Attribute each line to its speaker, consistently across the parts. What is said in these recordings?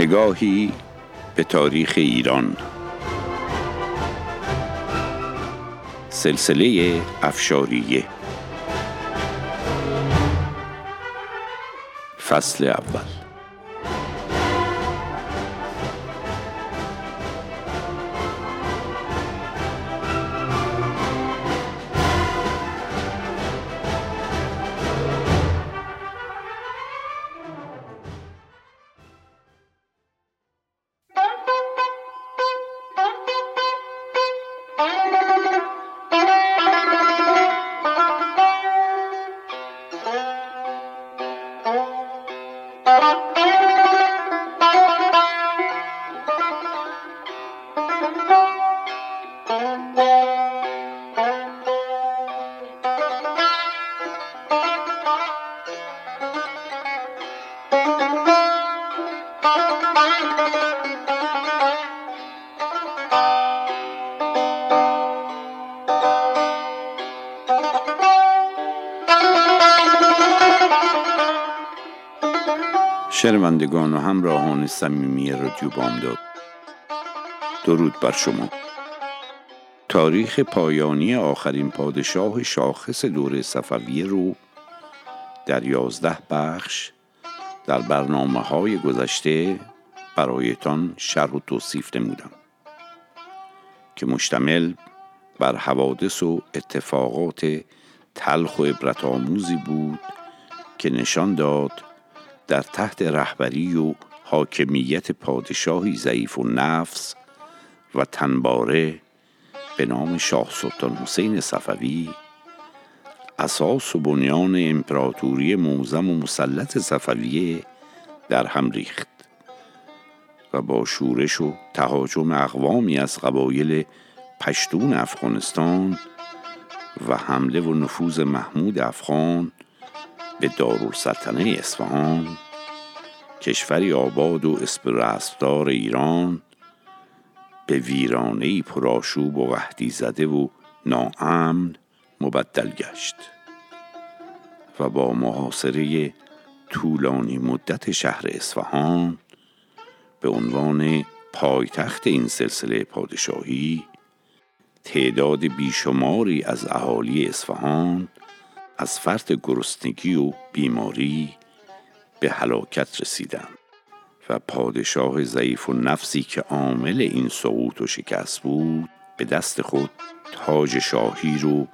Speaker 1: نگاهی به تاریخ ایران. سلسله افشاریه. فصل اول. شنوندگان و همراهان صمیمی رادیو بامداد. درود بر شما. تاریخ پایانی آخرین پادشاه شاخص دوره صفویه رو در یازده بخش در برنامه های گذشته برایتان شرح و توصیف نمودم که مشتمل بر حوادث و اتفاقات تلخ و عبرت آموزی بود که نشان داد در تحت رهبری و حاکمیت پادشاهی ضعیف و نفس و تنباره به نام شاه سلطان حسین صفوی اساس و بنیان امپراتوری موزم و مسلط صفویه در هم ریخت و با شورش و تهاجم اقوامی از قبایل پشتون افغانستان و حمله و نفوذ محمود افغان به دارالسلطنه اصفهان کشوری آباد و اسپرستار ایران به ویرانه پرآشوب و وحدی زده و ناامن مبدل گشت و با محاصره طولانی مدت شهر اصفهان به عنوان پایتخت این سلسله پادشاهی تعداد بیشماری از اهالی اصفهان از فرط گرسنگی و بیماری به هلاکت رسیدند و پادشاه ضعیف و نفسی که عامل این سقوط و شکست بود به دست خود تاج شاهی رو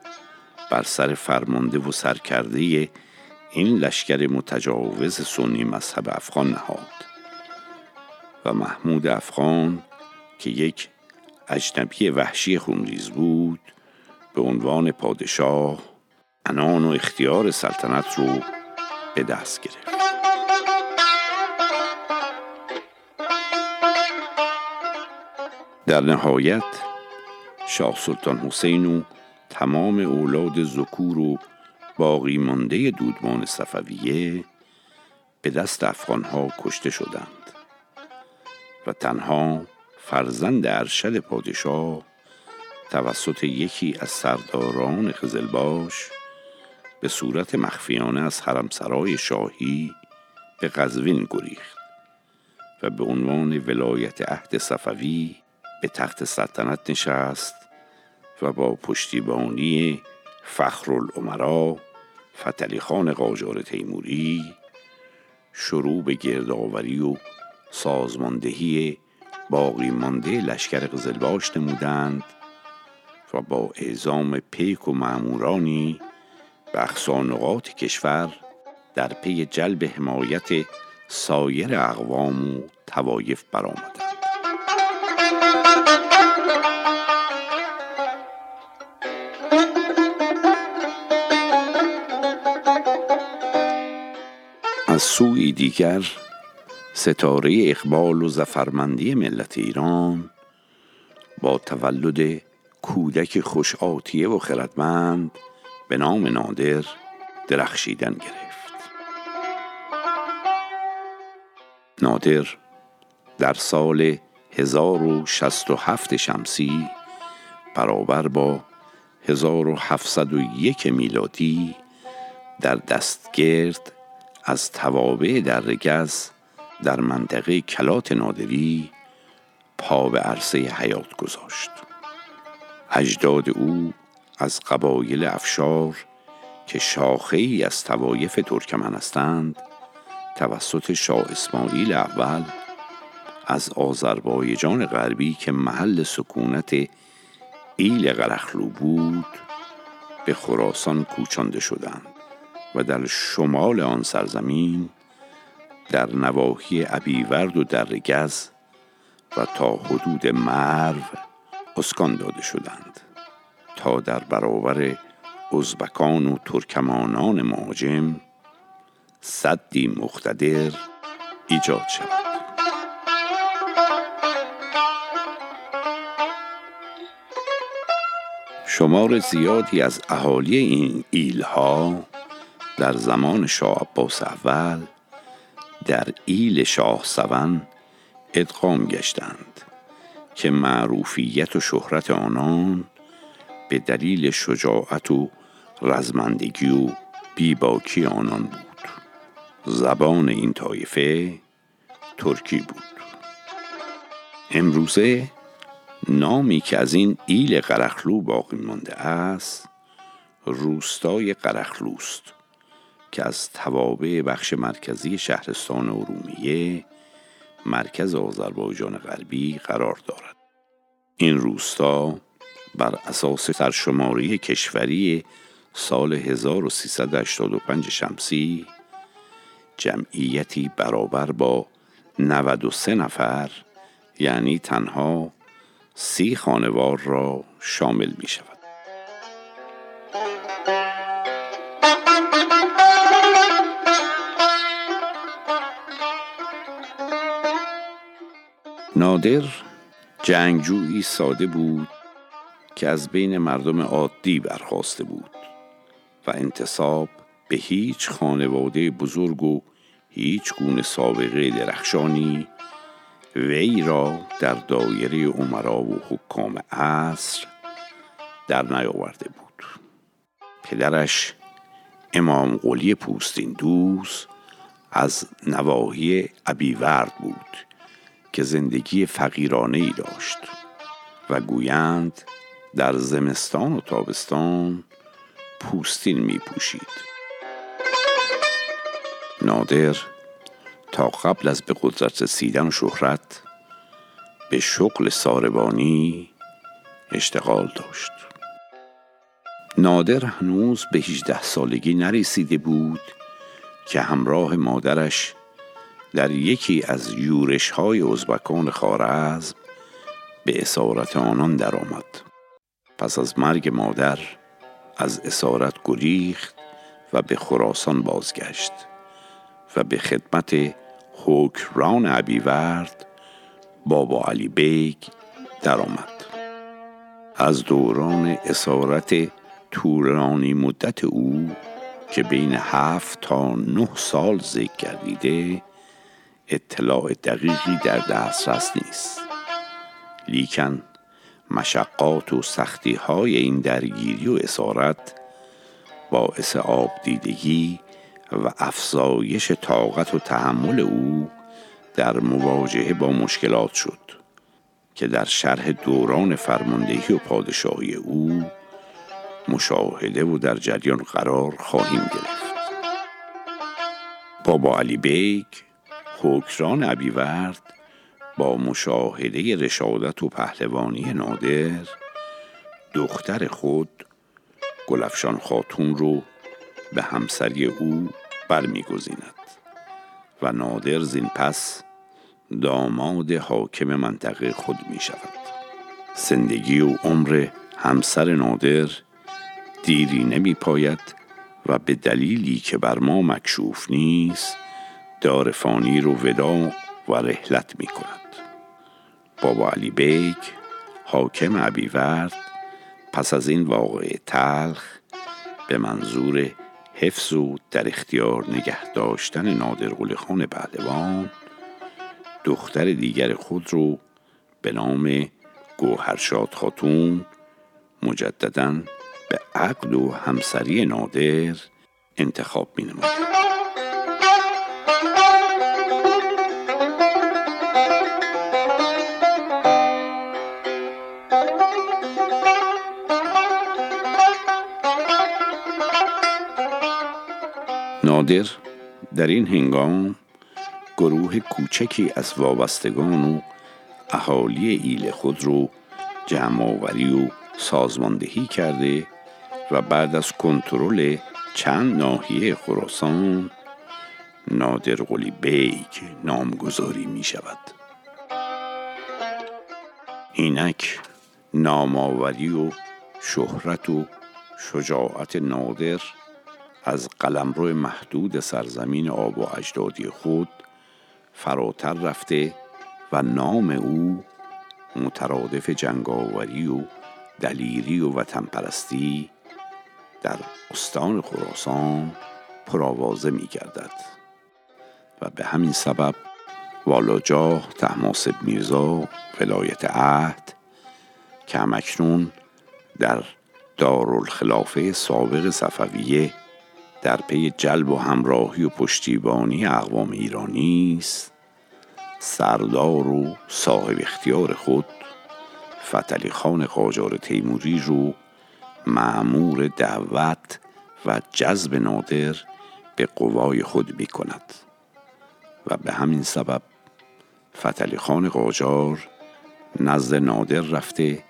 Speaker 1: بر سر فرمانده و سرکرده این لشکر متجاوز سنی مذهب افغان نهاد و محمود افغان که یک اجنبی وحشی خونریز بود به عنوان پادشاه انان و اختیار سلطنت رو به دست گرفت. در نهایت شاه سلطان حسین و تمام اولاد زکور و باقی مانده دودمان صفویه به دست افغانها کشته شدند و تنها فرزند ارشد پادشاه توسط یکی از سرداران قزلباش به صورت مخفیانه از حرمسرای شاهی به قزوین گریخت و به عنوان ولایت عهد صفوی به تخت سلطنت نشست و با پشتیبانی فخرالعمرا فتلی خان قاجار تیموری شروع به گردآوری و سازماندهی باقی مانده لشکر قزلباش نمودند و با اعزام پیک و معمورانی به اقصانقات کشور در پی جلب حمایت سایر اقوام و توایف برآمدند. از سوی دیگر ستاره اقبال و زفرمندی ملت ایران با تولد کودک خوش آتیه و خردمند به نام نادر درخشیدن گرفت. نادر در سال 1067 شمسی برابر با 1701 میلادی در دستگرد از توابع در رگز در منطقه کلات نادری پا به عرصه حیات گذاشت. اجداد او از قبایل افشار که شاخه ای از توایف ترکمن هستند توسط شاه اسماعیل اول از آذربایجان غربی که محل سکونت ایل قرخلو بود به خراسان کوچانده شدند و در شمال آن سرزمین در نواحی ابیورد و درگز و تا حدود مرو اسکان داده شدند. در برابر ازبکان و ترکمانان مهاجم صدی مقتدر ایجاد شود. شمار زیادی از اهالی این ایلها در زمان شاه عباس اول در ایل شاه سون ادغام گشتند که معروفیت و شهرت آنان به دلیل شجاعت و رزمندگی و بیباکی آنان بود. زبان این طایفه ترکی بود. امروزه نامی که از این ایل قرخلو باقی مانده است روستای قرخلوست که از توابع بخش مرکزی شهرستان ارومیه مرکز آذربایجان غربی قرار دارد. این روستا بر اساس سرشماری کشوری سال 1385 شمسی جمعیتی برابر با 93 نفر یعنی تنها سی خانوار را شامل می شود. نادر جنگجویی ساده بود که از بین مردم عادی برخواسته بود و انتصاب به هیچ خانواده بزرگ و هیچ گونه سابقه درخشانی وی را در دایره عمرا و حکام عصر در نیاورده بود. پدرش امام قلی پوستین دوز از نواحی ابیورد بود که زندگی فقیرانه ای داشت و گویند در زمستان و تابستان پوستین می پوشید نادر تا قبل از به قدرت رسیدن شهرت به شغل ساربانی اشتغال داشت نادر هنوز به 18 سالگی نرسیده بود که همراه مادرش در یکی از یورش های ازبکان خارزم به اسارت آنان درآمد. پس از مرگ مادر از اسارت گریخت و به خراسان بازگشت و به خدمت حکران عبیورد بابا علی بیگ درآمد. از دوران اسارت طولانی مدت او که بین هفت تا نه سال ذکر گردیده اطلاع دقیقی در دسترس نیست لیکن مشقات و سختی های این درگیری و اسارت باعث آب دیدگی و افزایش طاقت و تحمل او در مواجهه با مشکلات شد که در شرح دوران فرماندهی و پادشاهی او مشاهده و در جریان قرار خواهیم گرفت. بابا علی بیگ حکران ابیورد با مشاهده رشادت و پهلوانی نادر دختر خود گلفشان خاتون رو به همسری او برمیگزیند و نادر زین پس داماد حاکم منطقه خود می شود زندگی و عمر همسر نادر دیری نمی پاید و به دلیلی که بر ما مکشوف نیست دار فانی رو ودا و رحلت می کند بابا علی بیگ حاکم عبیورد پس از این واقع تلخ به منظور حفظ و در اختیار نگه داشتن نادر خان پهلوان دختر دیگر خود رو به نام گوهرشاد خاتون مجددا به عقد و همسری نادر انتخاب می نماید. نادر در این هنگام گروه کوچکی از وابستگان و اهالی ایل خود رو جمعآوری و سازماندهی کرده و بعد از کنترل چند ناحیه خراسان نادر قلی بیگ نامگذاری می شود. اینک نامآوری و شهرت و شجاعت نادر از قلمرو محدود سرزمین آب و اجدادی خود فراتر رفته و نام او مترادف جنگاوری و دلیری و وطن پرستی در استان خراسان پرآوازه می گردد و به همین سبب والاجاه تحماسب میرزا ولایت عهد که همکنون در دارالخلافه سابق صفویه در پی جلب و همراهی و پشتیبانی اقوام ایرانی است. سردار و صاحب اختیار خود فتلی خان قاجار تیموری رو معمور دعوت و جذب نادر به قوای خود می کند. و به همین سبب فتلی خان قاجار نزد نادر رفته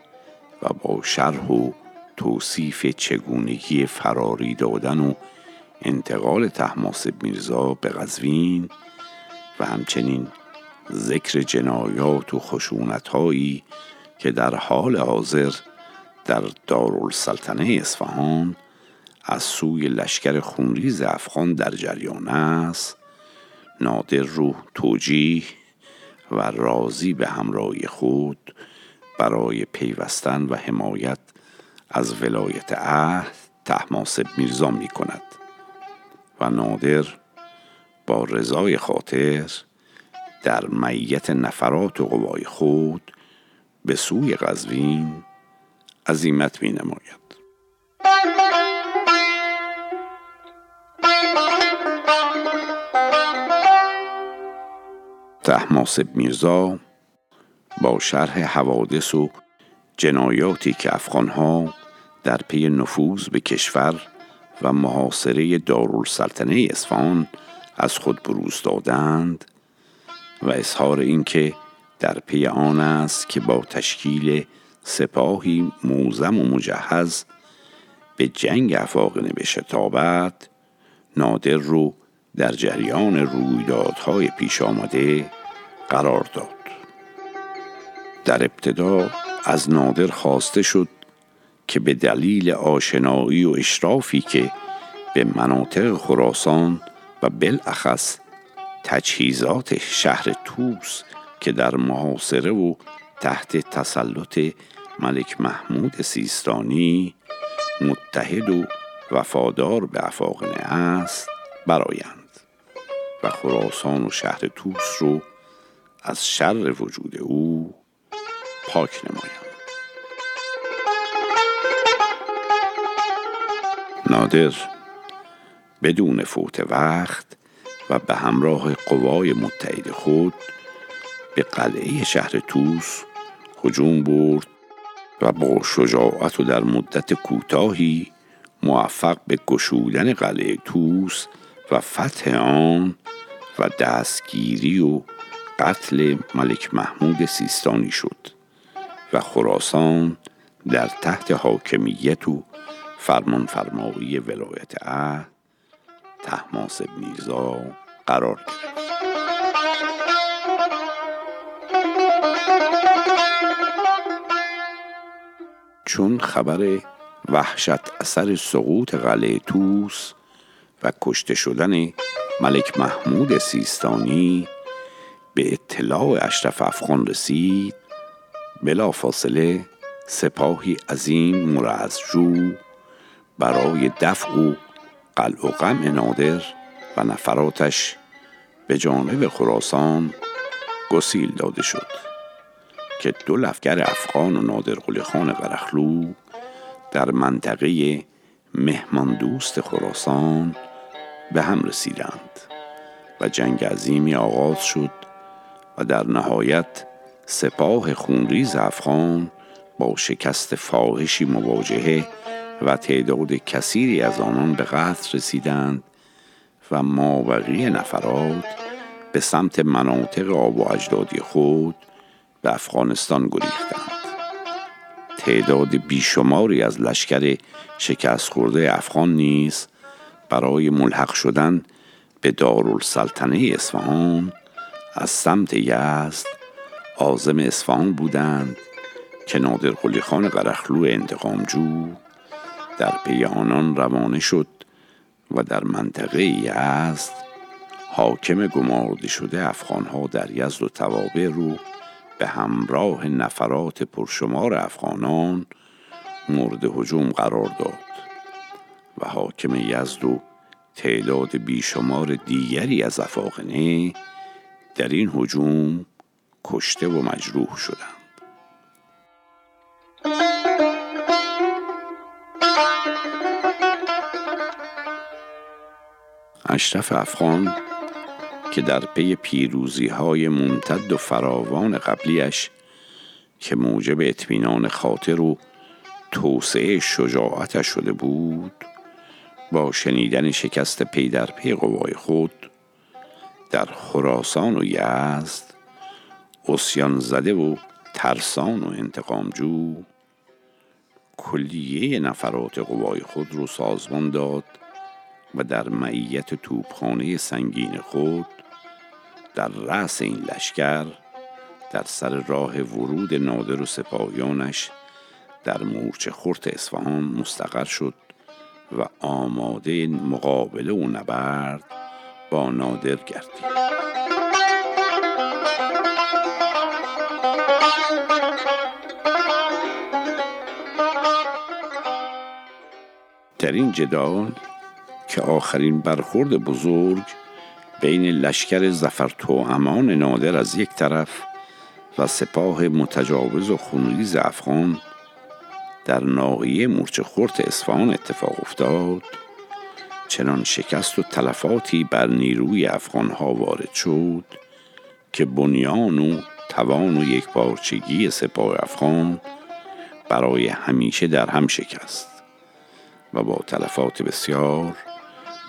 Speaker 1: و با شرح و توصیف چگونگی فراری دادن و انتقال تحماسب میرزا به قزوین و همچنین ذکر جنایات و خشونت هایی که در حال حاضر در دارالسلطنه اصفهان از سوی لشکر خونریز افغان در جریان است نادر رو توجیه و راضی به همراهی خود برای پیوستن و حمایت از ولایت عهد تحماسب میرزا می کند و نادر با رضای خاطر در معیت نفرات و قوای خود به سوی قزوین عظیمت می نماید تحماسب میرزا با شرح حوادث و جنایاتی که افغانها در پی نفوذ به کشور و محاصره دارالسلطنه اصفهان از خود بروز دادند و اظهار اینکه در پی آن است که با تشکیل سپاهی موزم و مجهز به جنگ افاقنه به شتابت نادر رو در جریان رویدادهای پیش آمده قرار داد. در ابتدا از نادر خواسته شد که به دلیل آشنایی و اشرافی که به مناطق خراسان و بالاخص تجهیزات شهر توس که در محاصره و تحت تسلط ملک محمود سیستانی متحد و وفادار به افاقنه است برایند و خراسان و شهر توس رو از شر وجود او پاک نمایند. نادر. بدون فوت وقت و به همراه قوای متحد خود به قلعه شهر توس هجوم برد و با شجاعت و در مدت کوتاهی موفق به گشودن قلعه توس و فتح آن و دستگیری و قتل ملک محمود سیستانی شد و خراسان در تحت حاکمیت و فرمانفرمایی ولایت عهد تحماس میرزا قرار گرفت. چون خبر وحشت اثر سقوط قلعه توس و کشته شدن ملک محمود سیستانی به اطلاع اشرف افغان رسید بلا فاصله سپاهی عظیم مرعزجو برای دفع و قلع و غم نادر و نفراتش به جانب خراسان گسیل داده شد که دو لفگر افغان و نادر قلی خان قرخلو در منطقه مهمان دوست خراسان به هم رسیدند و جنگ عظیمی آغاز شد و در نهایت سپاه خونریز افغان با شکست فاحشی مواجهه و تعداد کثیری از آنان به قتل رسیدند و مابقی نفرات به سمت مناطق آب و اجدادی خود به افغانستان گریختند. تعداد بیشماری از لشکر شکست خورده افغان نیز برای ملحق شدن به دارالسلطنه اصفهان از سمت یزد آزم اصفهان بودند که نادر خان قرخلو انتقامجو در پی آنان روانه شد و در منطقه یزد حاکم گمارده شده افغانها در یزد و توابع رو به همراه نفرات پرشمار افغانان مورد هجوم قرار داد و حاکم یزد و تعداد بیشمار دیگری از افاقنه در این هجوم کشته و مجروح شدند. اشرف افغان که در پی پیروزی های ممتد و فراوان قبلیش که موجب اطمینان خاطر و توسعه شجاعتش شده بود با شنیدن شکست پی در پی قوای خود در خراسان و یزد عصیان زده و ترسان و انتقامجو کلیه نفرات قوای خود رو سازمان داد و در معیت توپخانه سنگین خود در رأس این لشکر در سر راه ورود نادر و سپاهیانش در مورچه خورت اصفهان مستقر شد و آماده مقابله و نبرد با نادر گردید. در این جدال که آخرین برخورد بزرگ بین لشکر زفر امان نادر از یک طرف و سپاه متجاوز و خونریز افغان در ناحیه مورچه خورت اصفهان اتفاق افتاد چنان شکست و تلفاتی بر نیروی افغانها وارد شد که بنیان و توان و یک بارچگی سپاه افغان برای همیشه در هم شکست و با تلفات بسیار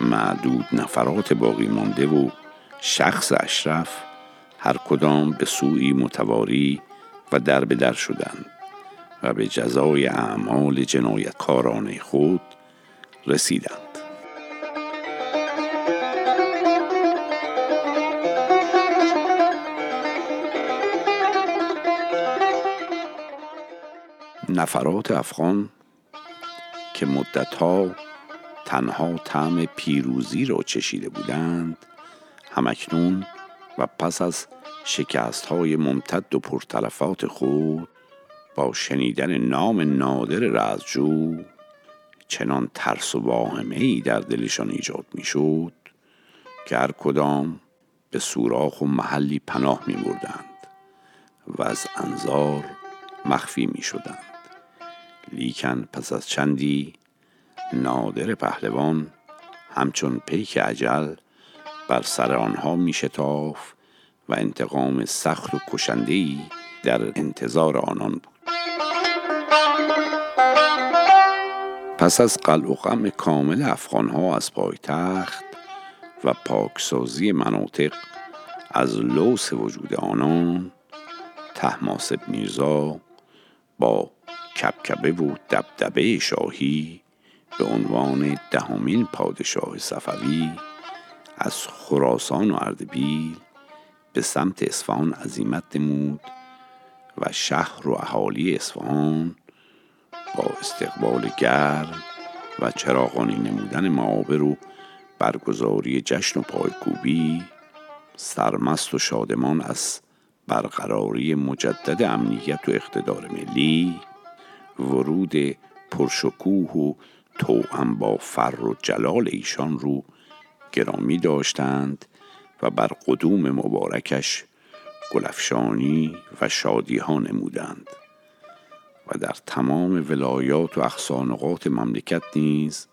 Speaker 1: معدود نفرات باقی مانده و شخص اشرف هر کدام به سوی متواری و در به در شدند و به جزای اعمال جنایتکارانه خود رسیدند. نفرات افغان که مدتها تنها طعم پیروزی را چشیده بودند همکنون و پس از شکست های ممتد و پرتلفات خود با شنیدن نام نادر رزجو چنان ترس و واهمه ای در دلشان ایجاد می شد که هر کدام به سوراخ و محلی پناه می بردند و از انظار مخفی می شدند لیکن پس از چندی نادر پهلوان همچون پیک عجل بر سر آنها می شتاف و انتقام سخت و کشندهی در انتظار آنان بود. پس از قلع و غم کامل افغانها از پایتخت و پاکسازی مناطق از لوس وجود آنان تحماسب میرزا با کبکبه و دبدبه شاهی به عنوان دهمین پادشاه صفوی از خراسان و اردبیل به سمت اصفهان عزیمت نمود و شهر و اهالی اصفهان با استقبال گرم و چراغانی نمودن معابر و برگزاری جشن و پایکوبی سرمست و شادمان از برقراری مجدد امنیت و اقتدار ملی ورود پرشکوه و توأم با فر و جلال ایشان رو گرامی داشتند و بر قدوم مبارکش گلفشانی و شادی ها نمودند و در تمام ولایات و اقصانقات مملکت نیز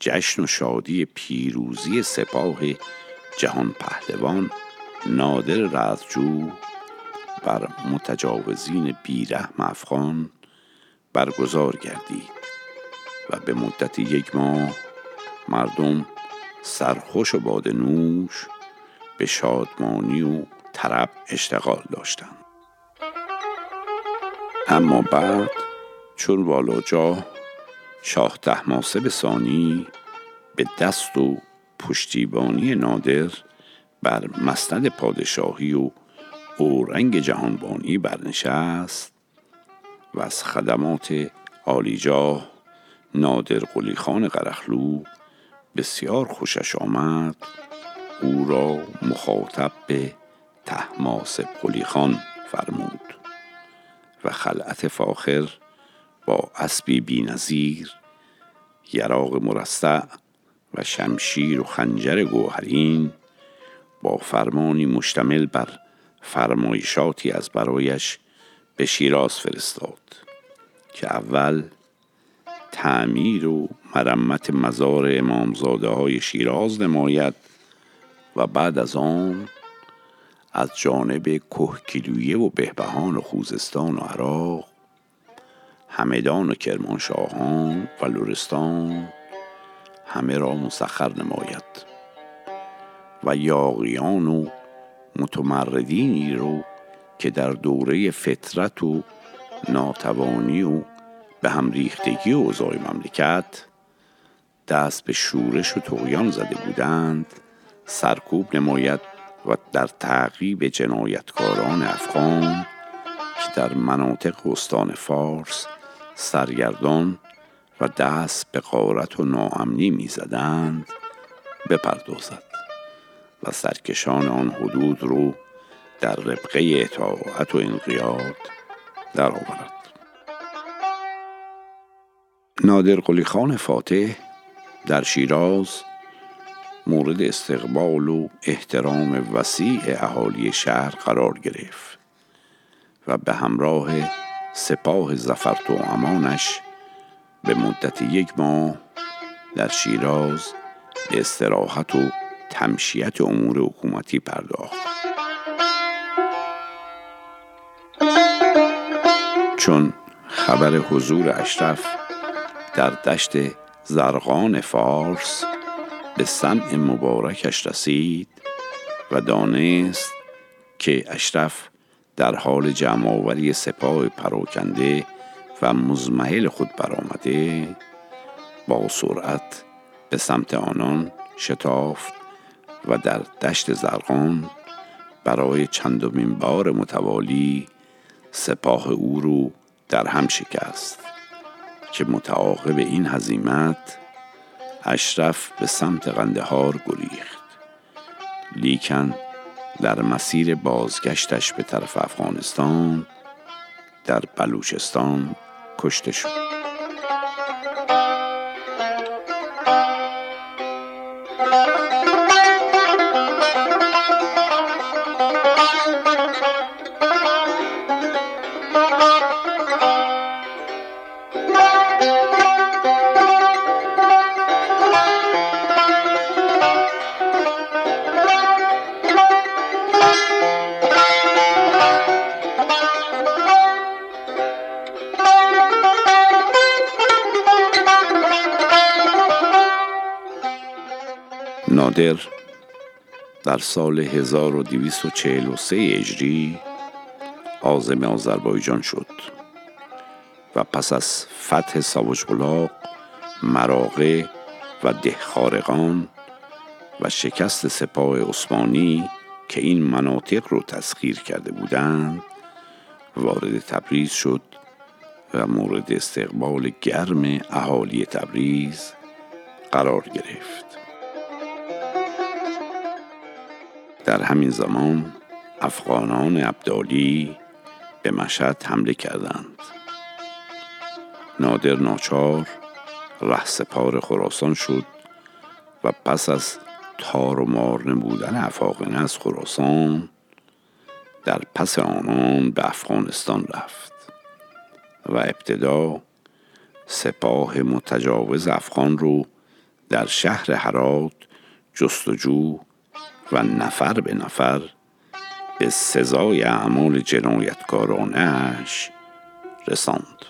Speaker 1: جشن و شادی پیروزی سپاه جهان پهلوان نادر رزجو بر متجاوزین بیرحم افغان برگزار گردید. و به مدت یک ماه مردم سرخوش و باد نوش به شادمانی و طرب اشتغال داشتند. اما بعد چون والاجاه شاه تحماسب ثانی به دست و پشتیبانی نادر بر مسند پادشاهی و اورنگ جهانبانی برنشست و از خدمات عالیجاه نادر قلی خان قرخلو بسیار خوشش آمد او را مخاطب به تحماس قلی خان فرمود و خلعت فاخر با اسبی بینظیر یراق مرصع و شمشیر و خنجر گوهرین با فرمانی مشتمل بر فرمایشاتی از برایش به شیراز فرستاد که اول تعمیر و مرمت مزار امامزاده های شیراز نماید و بعد از آن از جانب کهکیلویه و بهبهان و خوزستان و عراق همدان و کرمانشاهان و لورستان همه را مسخر نماید و یاغیان و متمردینی رو که در دوره فطرت و ناتوانی و به هم ریختگی اوضاع مملکت دست به شورش و تغیان زده بودند سرکوب نماید و در تعقیب جنایتکاران افغان که در مناطق استان فارس سرگردان و دست به قارت و ناامنی می‌زدند بپردازد و سرکشان آن حدود رو در ربقه اطاعت و انقیاد درآورد. نادر قلی خان فاتح در شیراز مورد استقبال و احترام وسیع اهالی شهر قرار گرفت و به همراه سپاه زفرت و امانش به مدت یک ماه در شیراز به استراحت و تمشیت امور حکومتی پرداخت. چون خبر حضور اشرف در دشت زرغان فارس به سمع مبارکش رسید و دانست که اشرف در حال جمعآوری سپاه پراکنده و مزمحل خود برآمده با سرعت به سمت آنان شتافت و در دشت زرقان برای چندمین بار متوالی سپاه او رو در هم شکست. که متعاقب این هزیمت اشرف به سمت قندهار گریخت. لیکن در مسیر بازگشتش به طرف افغانستان در بلوچستان کشته شد. نادر در سال 1243 اجری آزم آذربایجان شد و پس از فتح ساوجبلاق مراغه و دهخارقان و شکست سپاه عثمانی که این مناطق رو تسخیر کرده بودند وارد تبریز شد و مورد استقبال گرم اهالی تبریز قرار گرفت. در همین زمان افغانان ابدالی به مشهد حمله کردند. نادر ناچار سپار خراسان شد و پس از تار و مار نمودن افاقنه از خراسان در پس آنان به افغانستان رفت و ابتدا سپاه متجاوز افغان رو در شهر هرات جستجو و نفر به نفر به سزای اعمال جنایتکارانش رساند.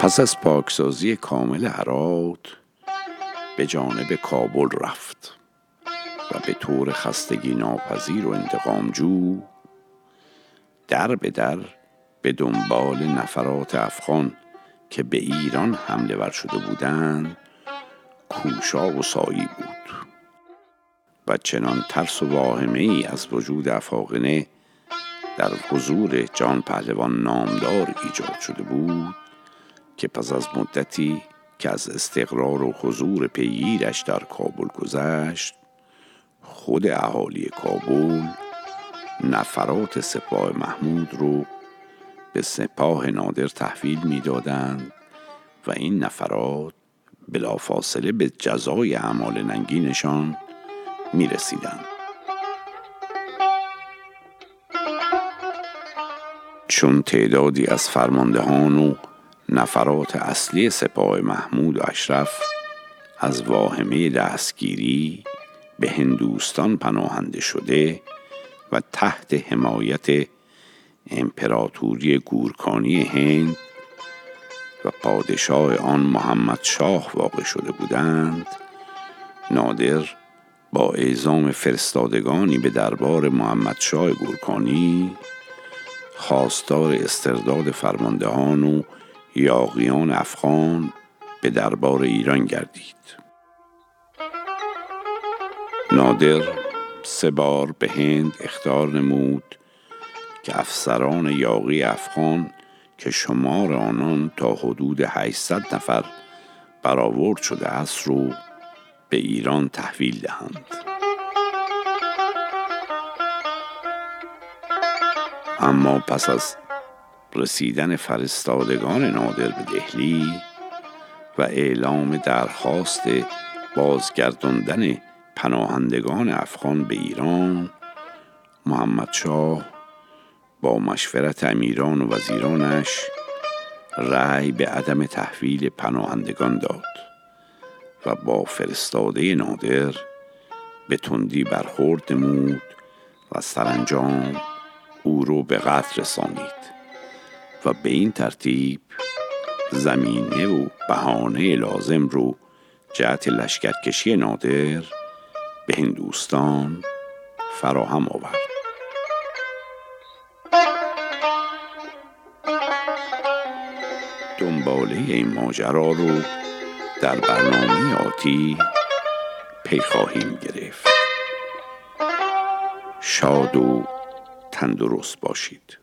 Speaker 1: پس از پاکسازی کامل هرات به جانب کابل رفت و به طور خستگی ناپذیر و انتقامجو در به در به دنبال نفرات افغان که به ایران حمله ور شده بودند کوشا و سایی بود. و چنان ترس و واهمه ای از وجود افاقنه در حضور جان پهلوان نامدار ایجاد شده بود که پس از مدتی که از استقرار و حضور پیگیرش در کابل گذشت خود اهالی کابل نفرات سپاه محمود رو به سپاه نادر تحویل می‌دادند و این نفرات بلافاصله به جزای اعمال ننگینشان می رسیدند. چون تعدادی از فرماندهان و نفرات اصلی سپاه محمود و اشرف از واهمه دستگیری به هندوستان پناهنده شده و تحت حمایت امپراتوری گورکانی هند و پادشاه آن محمد شاه واقع شده بودند نادر با اعزام فرستادگانی به دربار محمد شاه گورکانی خواستار استرداد فرماندهان و یاغیان افغان به دربار ایران گردید. نادر سه بار به هند اختار نمود که افسران یاغی افغان که شمار آنان تا حدود 800 نفر برآورد شده است رو به ایران تحویل دهند. اما پس از رسیدن فرستادگان نادر به دهلی و اعلام درخواست بازگرداندن پناهندگان افغان به ایران محمد شاه با مشورت امیران و وزیرانش رأی به عدم تحویل پناهندگان داد و با فرستاده نادر به تندی برخورد نمود و سرانجام او رو به قتل رسانید و به این ترتیب زمینه و بهانه لازم رو جهت لشکرکشی نادر به هندوستان فراهم آورد. دنباله این ماجرا رو در برنامه آتی پی خواهیم گرفت. شاد و تندرست باشید.